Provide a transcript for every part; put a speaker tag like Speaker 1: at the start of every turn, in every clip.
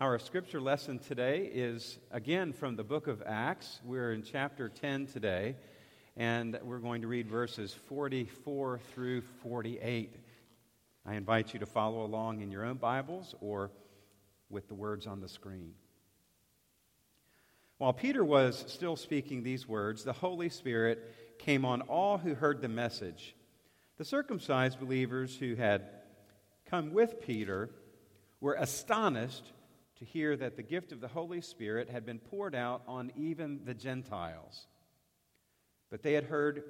Speaker 1: Our scripture lesson today is again from the book of Acts. We're in chapter 10 today, and we're going to read verses 44 through 48. I invite you to follow along in your own Bibles or with the words on the screen. While Peter was still speaking these words, the Holy Spirit came on all who heard the message. The circumcised believers who had come with Peter were astonished to hear that the gift of the Holy Spirit had been poured out on even the Gentiles. But they had heard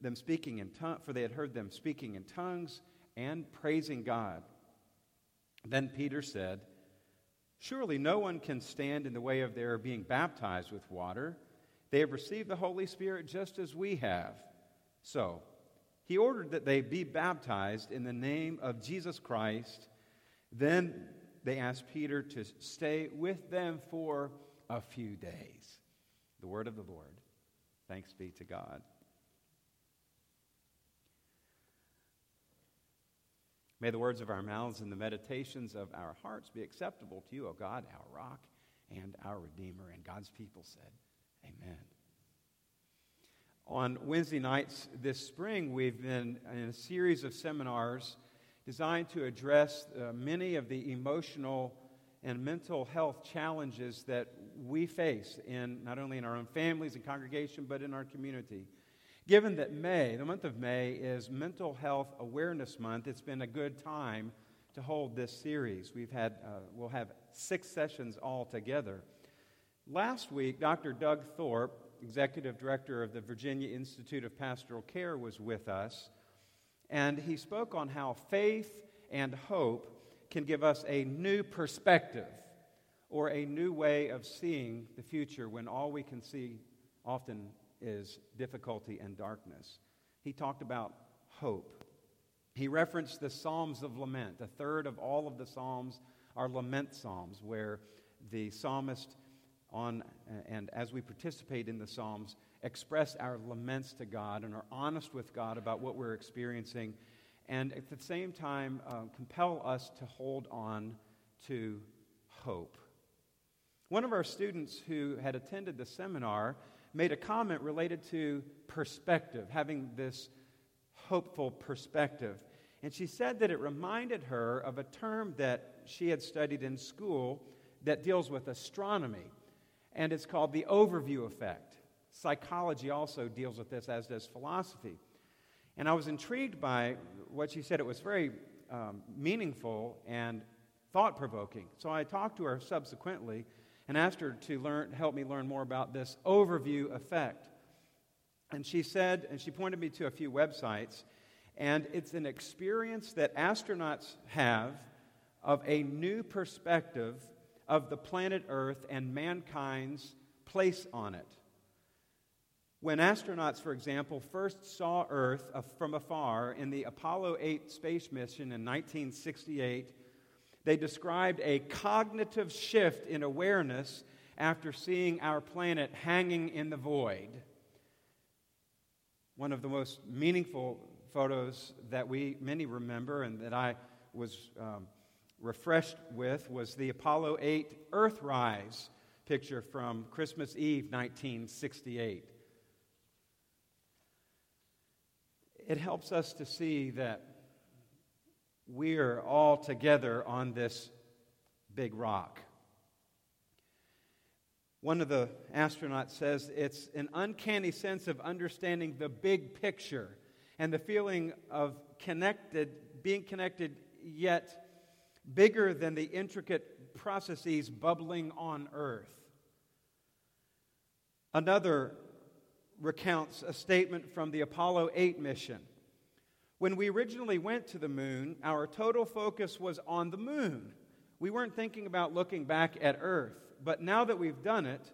Speaker 1: them speaking in tongues, for they had heard them speaking in tongues and praising God. Then Peter said, Surely no one can stand in the way of their being baptized with water. They have received the Holy Spirit just as we have. So, he ordered that they be baptized in the name of Jesus Christ. Then they asked Peter to stay with them for a few days. The word of the Lord. Thanks be to God. May the words of our mouths and the meditations of our hearts be acceptable to you, O God, our rock and our Redeemer. And God's people said, Amen. On Wednesday nights this spring, we've been in a series of seminars designed to address uh, many of the emotional and mental health challenges that we face in not only in our own families and congregation, but in our community. Given that May, the month of May, is Mental Health Awareness Month, it's been a good time to hold this series. We've had, uh, we'll have six sessions all together. Last week, Dr. Doug Thorpe, Executive Director of the Virginia Institute of Pastoral Care, was with us and he spoke on how faith and hope can give us a new perspective or a new way of seeing the future when all we can see often is difficulty and darkness. He talked about hope. He referenced the Psalms of Lament. A third of all of the Psalms are lament Psalms, where the psalmist, on, and as we participate in the Psalms, express our laments to God and are honest with God about what we're experiencing, and at the same time, uh, compel us to hold on to hope. One of our students who had attended the seminar made a comment related to perspective, having this hopeful perspective. And she said that it reminded her of a term that she had studied in school that deals with astronomy, and it's called the overview effect. Psychology also deals with this, as does philosophy. And I was intrigued by what she said. It was very um, meaningful and thought provoking. So I talked to her subsequently and asked her to learn, help me learn more about this overview effect. And she said, and she pointed me to a few websites, and it's an experience that astronauts have of a new perspective of the planet Earth and mankind's place on it. When astronauts, for example, first saw Earth from afar in the Apollo 8 space mission in 1968, they described a cognitive shift in awareness after seeing our planet hanging in the void. One of the most meaningful photos that we many remember and that I was um, refreshed with was the Apollo 8 Earthrise picture from Christmas Eve 1968. It helps us to see that we're all together on this big rock. One of the astronauts says it's an uncanny sense of understanding the big picture and the feeling of connected, being connected yet bigger than the intricate processes bubbling on Earth. Another recounts a statement from the Apollo 8 mission. When we originally went to the moon, our total focus was on the moon. We weren't thinking about looking back at Earth. But now that we've done it,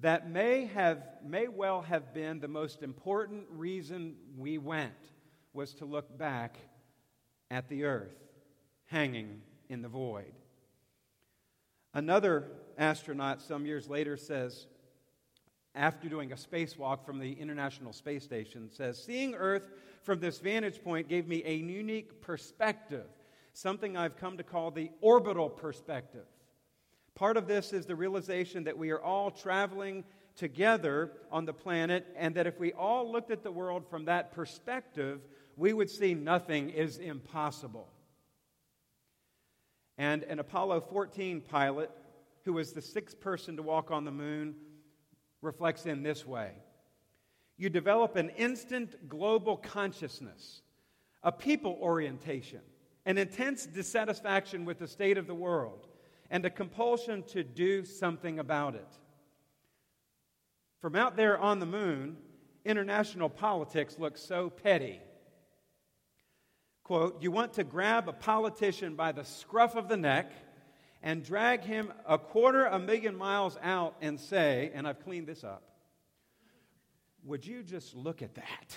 Speaker 1: that may, have, may well have been the most important reason we went was to look back at the earth hanging in the void. Another astronaut some years later says, after doing a spacewalk from the International Space Station, says, Seeing Earth from this vantage point gave me a unique perspective, something I've come to call the orbital perspective. Part of this is the realization that we are all traveling together on the planet, and that if we all looked at the world from that perspective, we would see nothing is impossible. And an Apollo 14 pilot, who was the sixth person to walk on the moon, reflects in this way You develop an instant global consciousness, a people orientation, an intense dissatisfaction with the state of the world, and a compulsion to do something about it. From out there on the moon, international politics looks so petty quote, you want to grab a politician by the scruff of the neck and drag him a quarter a million miles out and say, and I've cleaned this up, would you just look at that?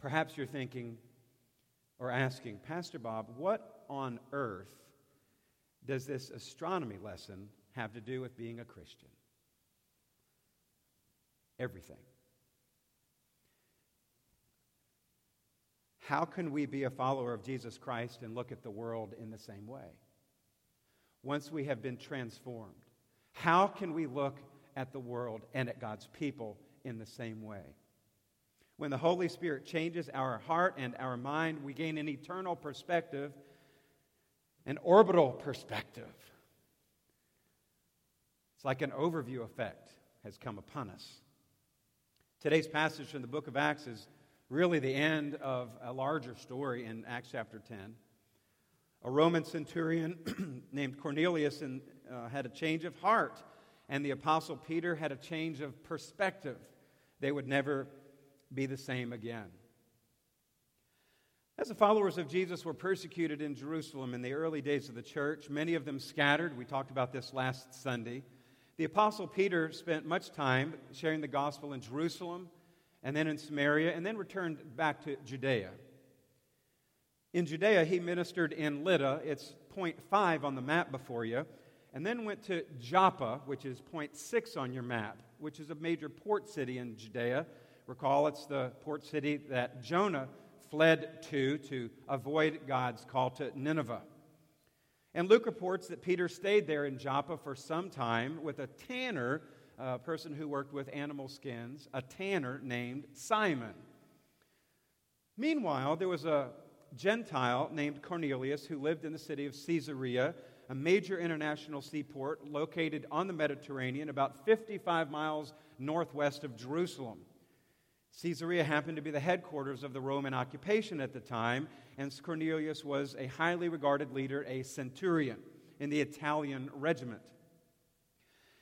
Speaker 1: Perhaps you're thinking or asking, Pastor Bob, what on earth does this astronomy lesson have to do with being a Christian? everything. How can we be a follower of Jesus Christ and look at the world in the same way? Once we have been transformed, how can we look at the world and at God's people in the same way? When the Holy Spirit changes our heart and our mind, we gain an eternal perspective, an orbital perspective. It's like an overview effect has come upon us. Today's passage from the book of Acts is really the end of a larger story in Acts chapter 10. A Roman centurion named Cornelius uh, had a change of heart, and the apostle Peter had a change of perspective. They would never be the same again. As the followers of Jesus were persecuted in Jerusalem in the early days of the church, many of them scattered. We talked about this last Sunday. The Apostle Peter spent much time sharing the gospel in Jerusalem and then in Samaria and then returned back to Judea. In Judea, he ministered in Lydda, it's point five on the map before you, and then went to Joppa, which is point six on your map, which is a major port city in Judea. Recall it's the port city that Jonah fled to to avoid God's call to Nineveh. And Luke reports that Peter stayed there in Joppa for some time with a tanner, a person who worked with animal skins, a tanner named Simon. Meanwhile, there was a Gentile named Cornelius who lived in the city of Caesarea, a major international seaport located on the Mediterranean about 55 miles northwest of Jerusalem. Caesarea happened to be the headquarters of the Roman occupation at the time, and Cornelius was a highly regarded leader, a centurion in the Italian regiment.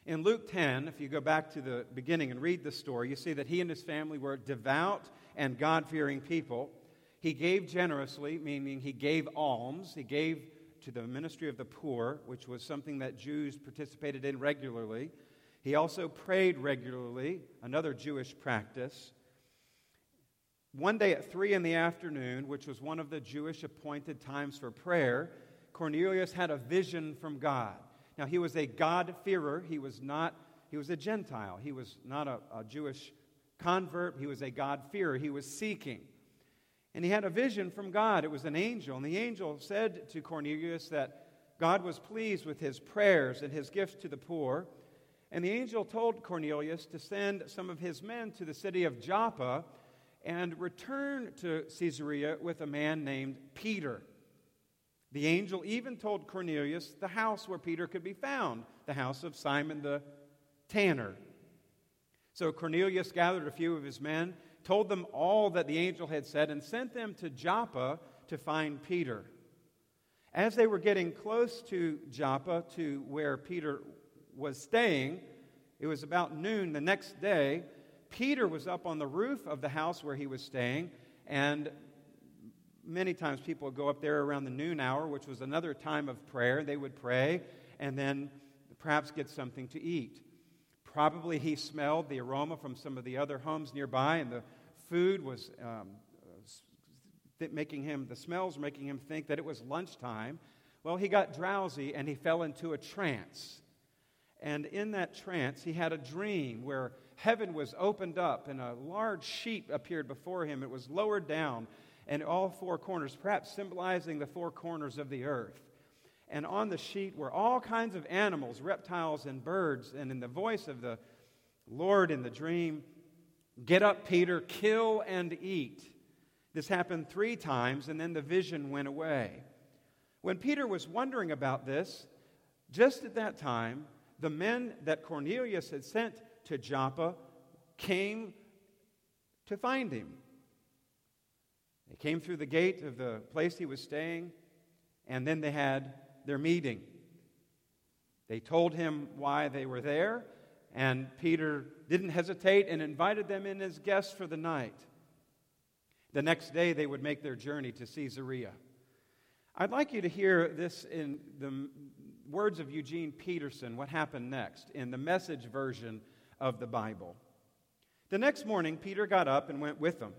Speaker 1: In Luke 10, if you go back to the beginning and read the story, you see that he and his family were devout and God fearing people. He gave generously, meaning he gave alms. He gave to the ministry of the poor, which was something that Jews participated in regularly. He also prayed regularly, another Jewish practice. One day at three in the afternoon, which was one of the Jewish appointed times for prayer, Cornelius had a vision from God. Now, he was a God-fearer. He was not, he was a Gentile. He was not a, a Jewish convert. He was a God-fearer. He was seeking. And he had a vision from God. It was an angel. And the angel said to Cornelius that God was pleased with his prayers and his gifts to the poor. And the angel told Cornelius to send some of his men to the city of Joppa and return to Caesarea with a man named Peter. The angel even told Cornelius the house where Peter could be found, the house of Simon the tanner. So Cornelius gathered a few of his men, told them all that the angel had said, and sent them to Joppa to find Peter. As they were getting close to Joppa, to where Peter was staying, it was about noon the next day. Peter was up on the roof of the house where he was staying, and many times people would go up there around the noon hour, which was another time of prayer. They would pray and then perhaps get something to eat. Probably he smelled the aroma from some of the other homes nearby, and the food was um, making him, the smells were making him think that it was lunchtime. Well, he got drowsy and he fell into a trance. And in that trance, he had a dream where heaven was opened up and a large sheet appeared before him. It was lowered down and all four corners, perhaps symbolizing the four corners of the earth. And on the sheet were all kinds of animals, reptiles, and birds. And in the voice of the Lord in the dream, Get up, Peter, kill and eat. This happened three times, and then the vision went away. When Peter was wondering about this, just at that time, the men that Cornelius had sent to Joppa came to find him. They came through the gate of the place he was staying, and then they had their meeting. They told him why they were there, and Peter didn't hesitate and invited them in as guests for the night. The next day, they would make their journey to Caesarea. I'd like you to hear this in the words of Eugene Peterson, what happened next, in the message version of the Bible. The next morning, Peter got up and went with them.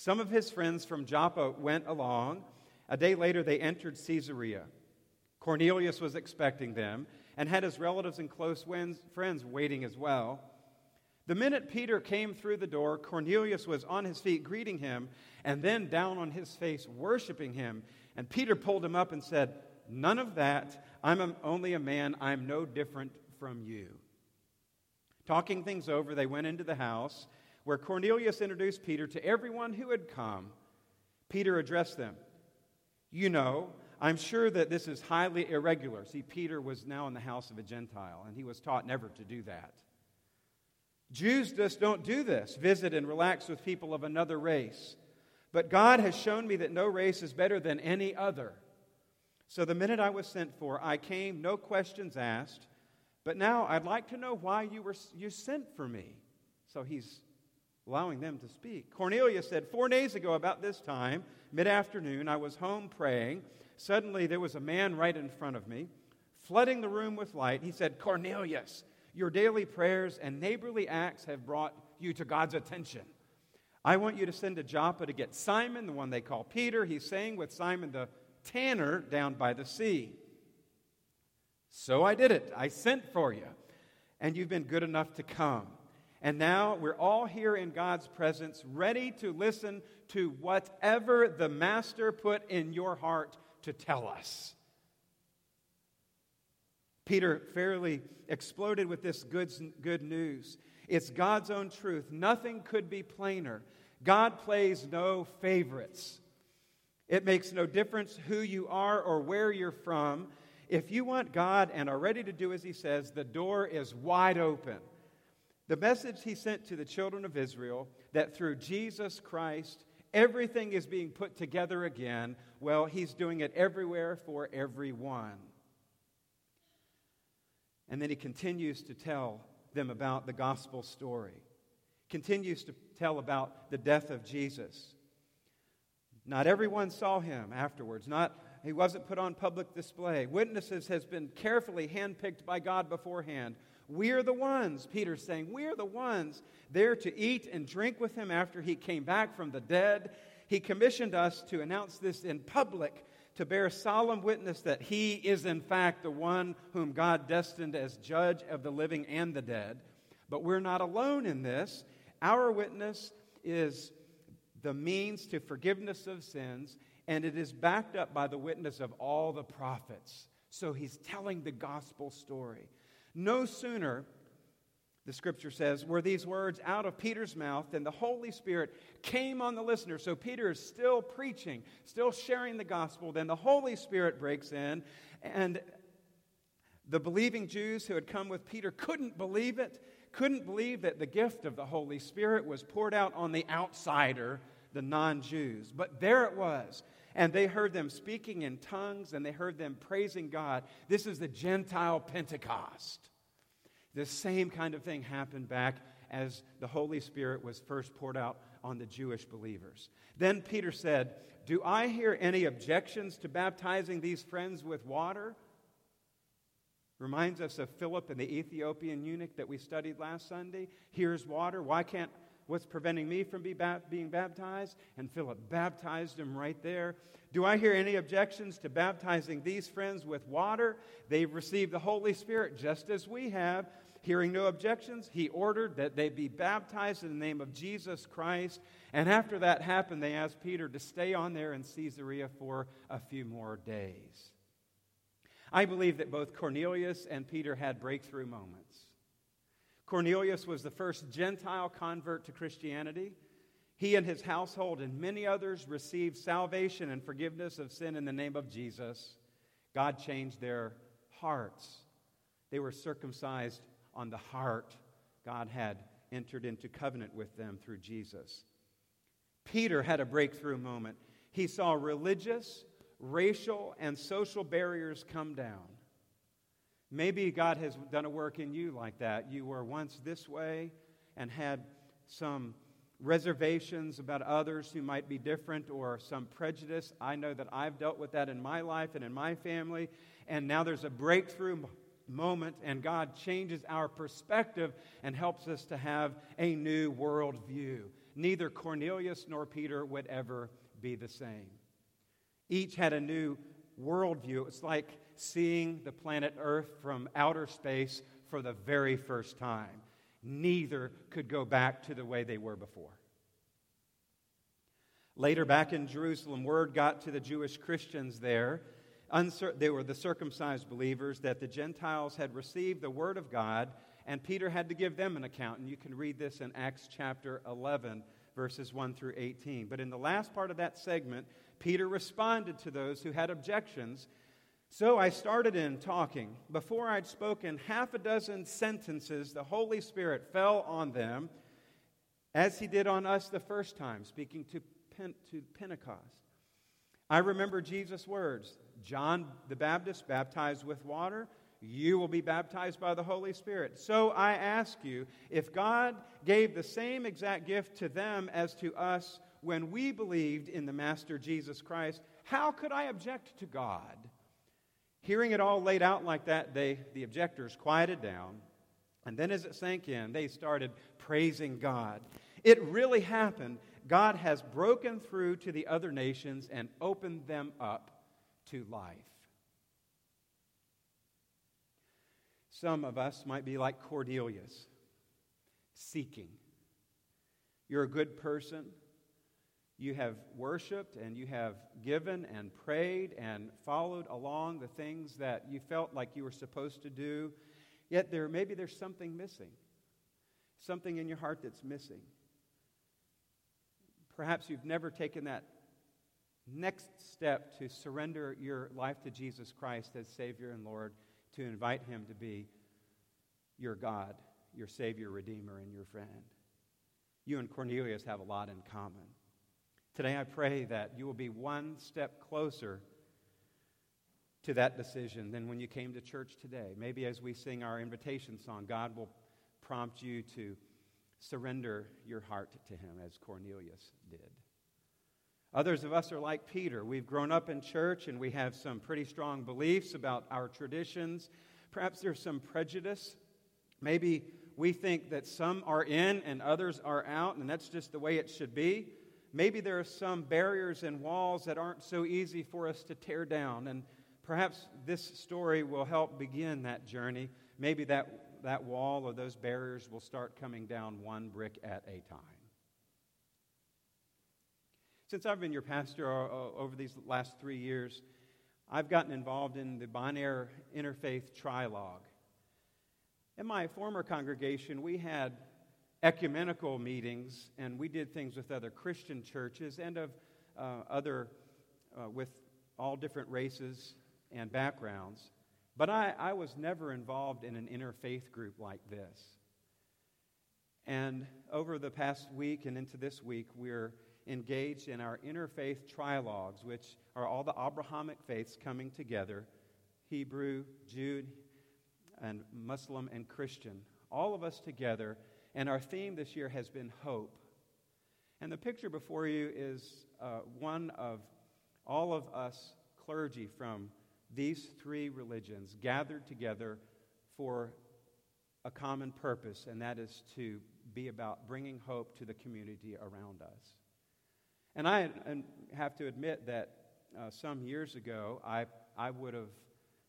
Speaker 1: Some of his friends from Joppa went along. A day later, they entered Caesarea. Cornelius was expecting them and had his relatives and close friends waiting as well. The minute Peter came through the door, Cornelius was on his feet greeting him and then down on his face worshiping him. And Peter pulled him up and said, None of that. I'm only a man. I'm no different from you. Talking things over, they went into the house where Cornelius introduced Peter to everyone who had come. Peter addressed them. You know, I'm sure that this is highly irregular. See, Peter was now in the house of a Gentile, and he was taught never to do that. Jews just don't do this visit and relax with people of another race. But God has shown me that no race is better than any other. So the minute I was sent for, I came, no questions asked. But now I'd like to know why you, were, you sent for me. So he's allowing them to speak. Cornelius said, Four days ago, about this time, mid afternoon, I was home praying. Suddenly there was a man right in front of me, flooding the room with light. He said, Cornelius, your daily prayers and neighborly acts have brought you to God's attention. I want you to send to Joppa to get Simon, the one they call Peter. He's staying with Simon the tanner down by the sea. So I did it. I sent for you, and you've been good enough to come. And now we're all here in God's presence, ready to listen to whatever the Master put in your heart to tell us. Peter fairly exploded with this good, good news. It's God's own truth. Nothing could be plainer. God plays no favorites. It makes no difference who you are or where you're from. If you want God and are ready to do as He says, the door is wide open. The message He sent to the children of Israel that through Jesus Christ, everything is being put together again, well, He's doing it everywhere for everyone. And then He continues to tell them about the gospel story, continues to tell about the death of Jesus not everyone saw him afterwards. Not, he wasn't put on public display. Witnesses has been carefully handpicked by God beforehand. We're the ones, Peter's saying, we're the ones there to eat and drink with him after he came back from the dead. He commissioned us to announce this in public to bear solemn witness that he is, in fact, the one whom God destined as judge of the living and the dead. But we're not alone in this. Our witness is the means to forgiveness of sins, and it is backed up by the witness of all the prophets. So he's telling the gospel story. No sooner, the scripture says, were these words out of Peter's mouth than the Holy Spirit came on the listener. So Peter is still preaching, still sharing the gospel. Then the Holy Spirit breaks in, and the believing Jews who had come with Peter couldn't believe it couldn't believe that the gift of the Holy Spirit was poured out on the outsider, the non Jews. But there it was. And they heard them speaking in tongues and they heard them praising God. This is the Gentile Pentecost. The same kind of thing happened back as the Holy Spirit was first poured out on the Jewish believers. Then Peter said, Do I hear any objections to baptizing these friends with water? Reminds us of Philip and the Ethiopian eunuch that we studied last Sunday. Here's water. Why can't, what's preventing me from be ba- being baptized? And Philip baptized him right there. Do I hear any objections to baptizing these friends with water? They've received the Holy Spirit just as we have. Hearing no objections, he ordered that they be baptized in the name of Jesus Christ. And after that happened, they asked Peter to stay on there in Caesarea for a few more days. I believe that both Cornelius and Peter had breakthrough moments. Cornelius was the first Gentile convert to Christianity. He and his household and many others received salvation and forgiveness of sin in the name of Jesus. God changed their hearts. They were circumcised on the heart. God had entered into covenant with them through Jesus. Peter had a breakthrough moment. He saw religious, racial, and social barriers come down. Maybe God has done a work in you like that. You were once this way and had some reservations about others who might be different or some prejudice. I know that I've dealt with that in my life and in my family. And now there's a breakthrough moment, and God changes our perspective and helps us to have a new worldview. Neither Cornelius nor Peter would ever be the same. Each had a new worldview. It's like seeing the planet Earth from outer space for the very first time. Neither could go back to the way they were before. Later, back in Jerusalem, word got to the Jewish Christians there. they were the circumcised believers that the Gentiles had received the word of God, and Peter had to give them an account. And you can read this in Acts chapter 11, verses 1 through 18. But in the last part of that segment, Peter responded to those who had objections. So I started in talking. Before I'd spoken half a dozen sentences, the Holy Spirit fell on them as he did on us the first time, speaking to, Pen- to Pentecost. I remember Jesus' words John the Baptist baptized with water. You will be baptized by the Holy Spirit. So I ask you, if God gave the same exact gift to them as to us, when we believed in the Master Jesus Christ, how could I object to God? Hearing it all laid out like that, they, the objectors quieted down. And then, as it sank in, they started praising God. It really happened. God has broken through to the other nations and opened them up to life. Some of us might be like Cornelius, seeking. You're a good person. You have worshiped and you have given and prayed and followed along the things that you felt like you were supposed to do. Yet there maybe there's something missing. Something in your heart that's missing. Perhaps you've never taken that next step to surrender your life to Jesus Christ as Savior and Lord, to invite Him to be your God, your Savior, Redeemer, and your friend. You and Cornelius have a lot in common. Today, I pray that you will be one step closer to that decision than when you came to church today. Maybe as we sing our invitation song, God will prompt you to surrender your heart to Him as Cornelius did. Others of us are like Peter. We've grown up in church and we have some pretty strong beliefs about our traditions. Perhaps there's some prejudice. Maybe we think that some are in and others are out, and that's just the way it should be maybe there are some barriers and walls that aren't so easy for us to tear down. And perhaps this story will help begin that journey. Maybe that, that wall or those barriers will start coming down one brick at a time. Since I've been your pastor over these last three years, I've gotten involved in the Bon Air Interfaith Trilogue. In my former congregation, we had ecumenical meetings, and we did things with other Christian churches and of uh, other, uh, with all different races and backgrounds. But I, I was never involved in an interfaith group like this. And over the past week and into this week, we're engaged in our interfaith trilogues, which are all the Abrahamic faiths coming together Hebrew, Jude, and Muslim and Christian, all of us together and our theme this year has been hope. And the picture before you is uh, one of all of us clergy from these three religions gathered together for a common purpose, and that is to be about bringing hope to the community around us. And I have to admit that uh, some years ago, I, I would have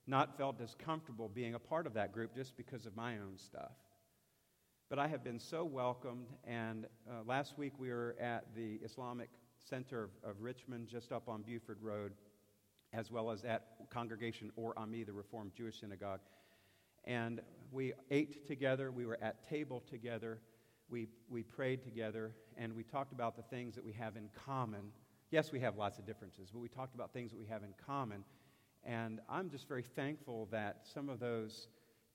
Speaker 1: not felt as comfortable being a part of that group just because of my own stuff. But I have been so welcomed, and uh, last week we were at the Islamic Center of, of, Richmond, just up on Buford Road, as well as at Congregation Or Ami, the Reformed Jewish Synagogue. And we ate together, we were at table together, we, we prayed together, and we talked about the things that we have in common. Yes, we have lots of differences, but we talked about things that we have in common. And I'm just very thankful that some of those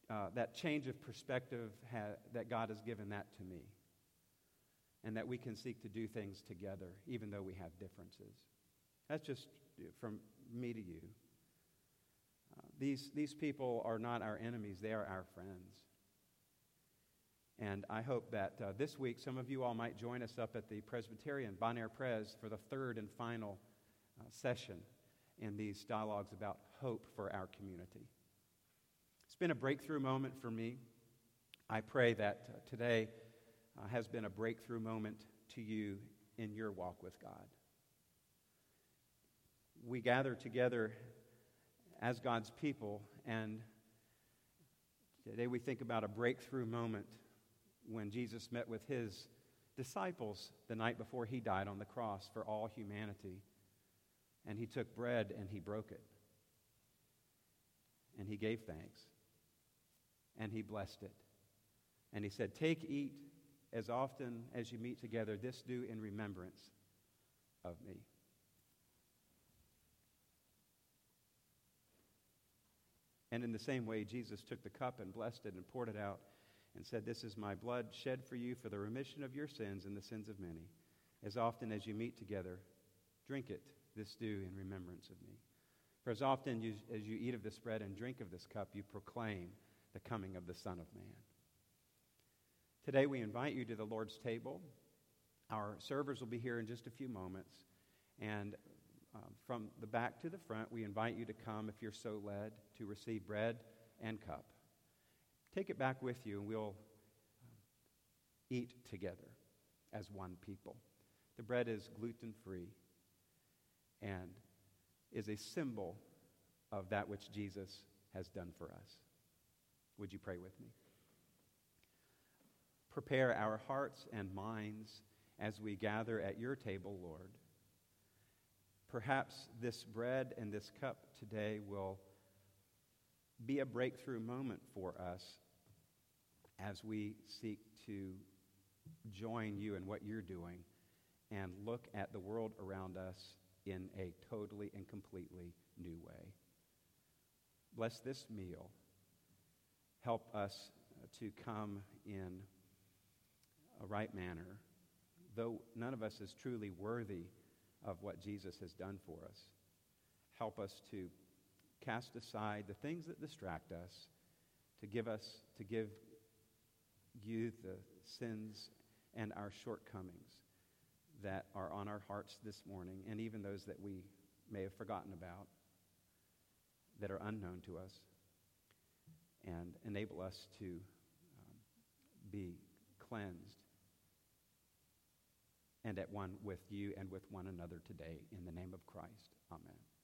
Speaker 1: uh, that change of perspective ha- that God has given that to me. And that we can seek to do things together, even though we have differences. That's just from me to you. Uh, these, these people are not our enemies, they are our friends. And I hope that uh, this week some of you all might join us up at the Presbyterian, Bon Air Pres, for the third and final uh, session in these dialogues about hope for our community. It's been a breakthrough moment for me. I pray that uh, today uh, has been a breakthrough moment to you in your walk with God. We gather together as God's people, and today we think about a breakthrough moment when Jesus met with his disciples the night before he died on the cross for all humanity. And he took bread and he broke it. And he gave thanks and he blessed it. And he said, Take, eat as often as you meet together. This do in remembrance of me. And in the same way, Jesus took the cup and blessed it and poured it out and said, This is my blood shed for you for the remission of your sins and the sins of many. As often as you meet together, drink it. This do in remembrance of me. For as often you, as you eat of this bread and drink of this cup, you proclaim the coming of the Son of Man. Today, we invite you to the Lord's table. Our servers will be here in just a few moments. And uh, from the back to the front, we invite you to come, if you're so led, to receive bread and cup. Take it back with you, and we'll uh, eat together as one people. The bread is gluten free and is a symbol of that which Jesus has done for us. Would you pray with me? Prepare our hearts and minds as we gather at your table, Lord. Perhaps this bread and this cup today will be a breakthrough moment for us as we seek to join you in what you're doing and look at the world around us in a totally and completely new way. Bless this meal help us to come in a right manner, though none of us is truly worthy of what Jesus has done for us. Help us to cast aside the things that distract us, to give us, to give you the sins and our shortcomings that are on our hearts this morning, and even those that we may have forgotten about, that are unknown to us and enable us to um, be cleansed and at one with you and with one another today. In the name of Christ, amen.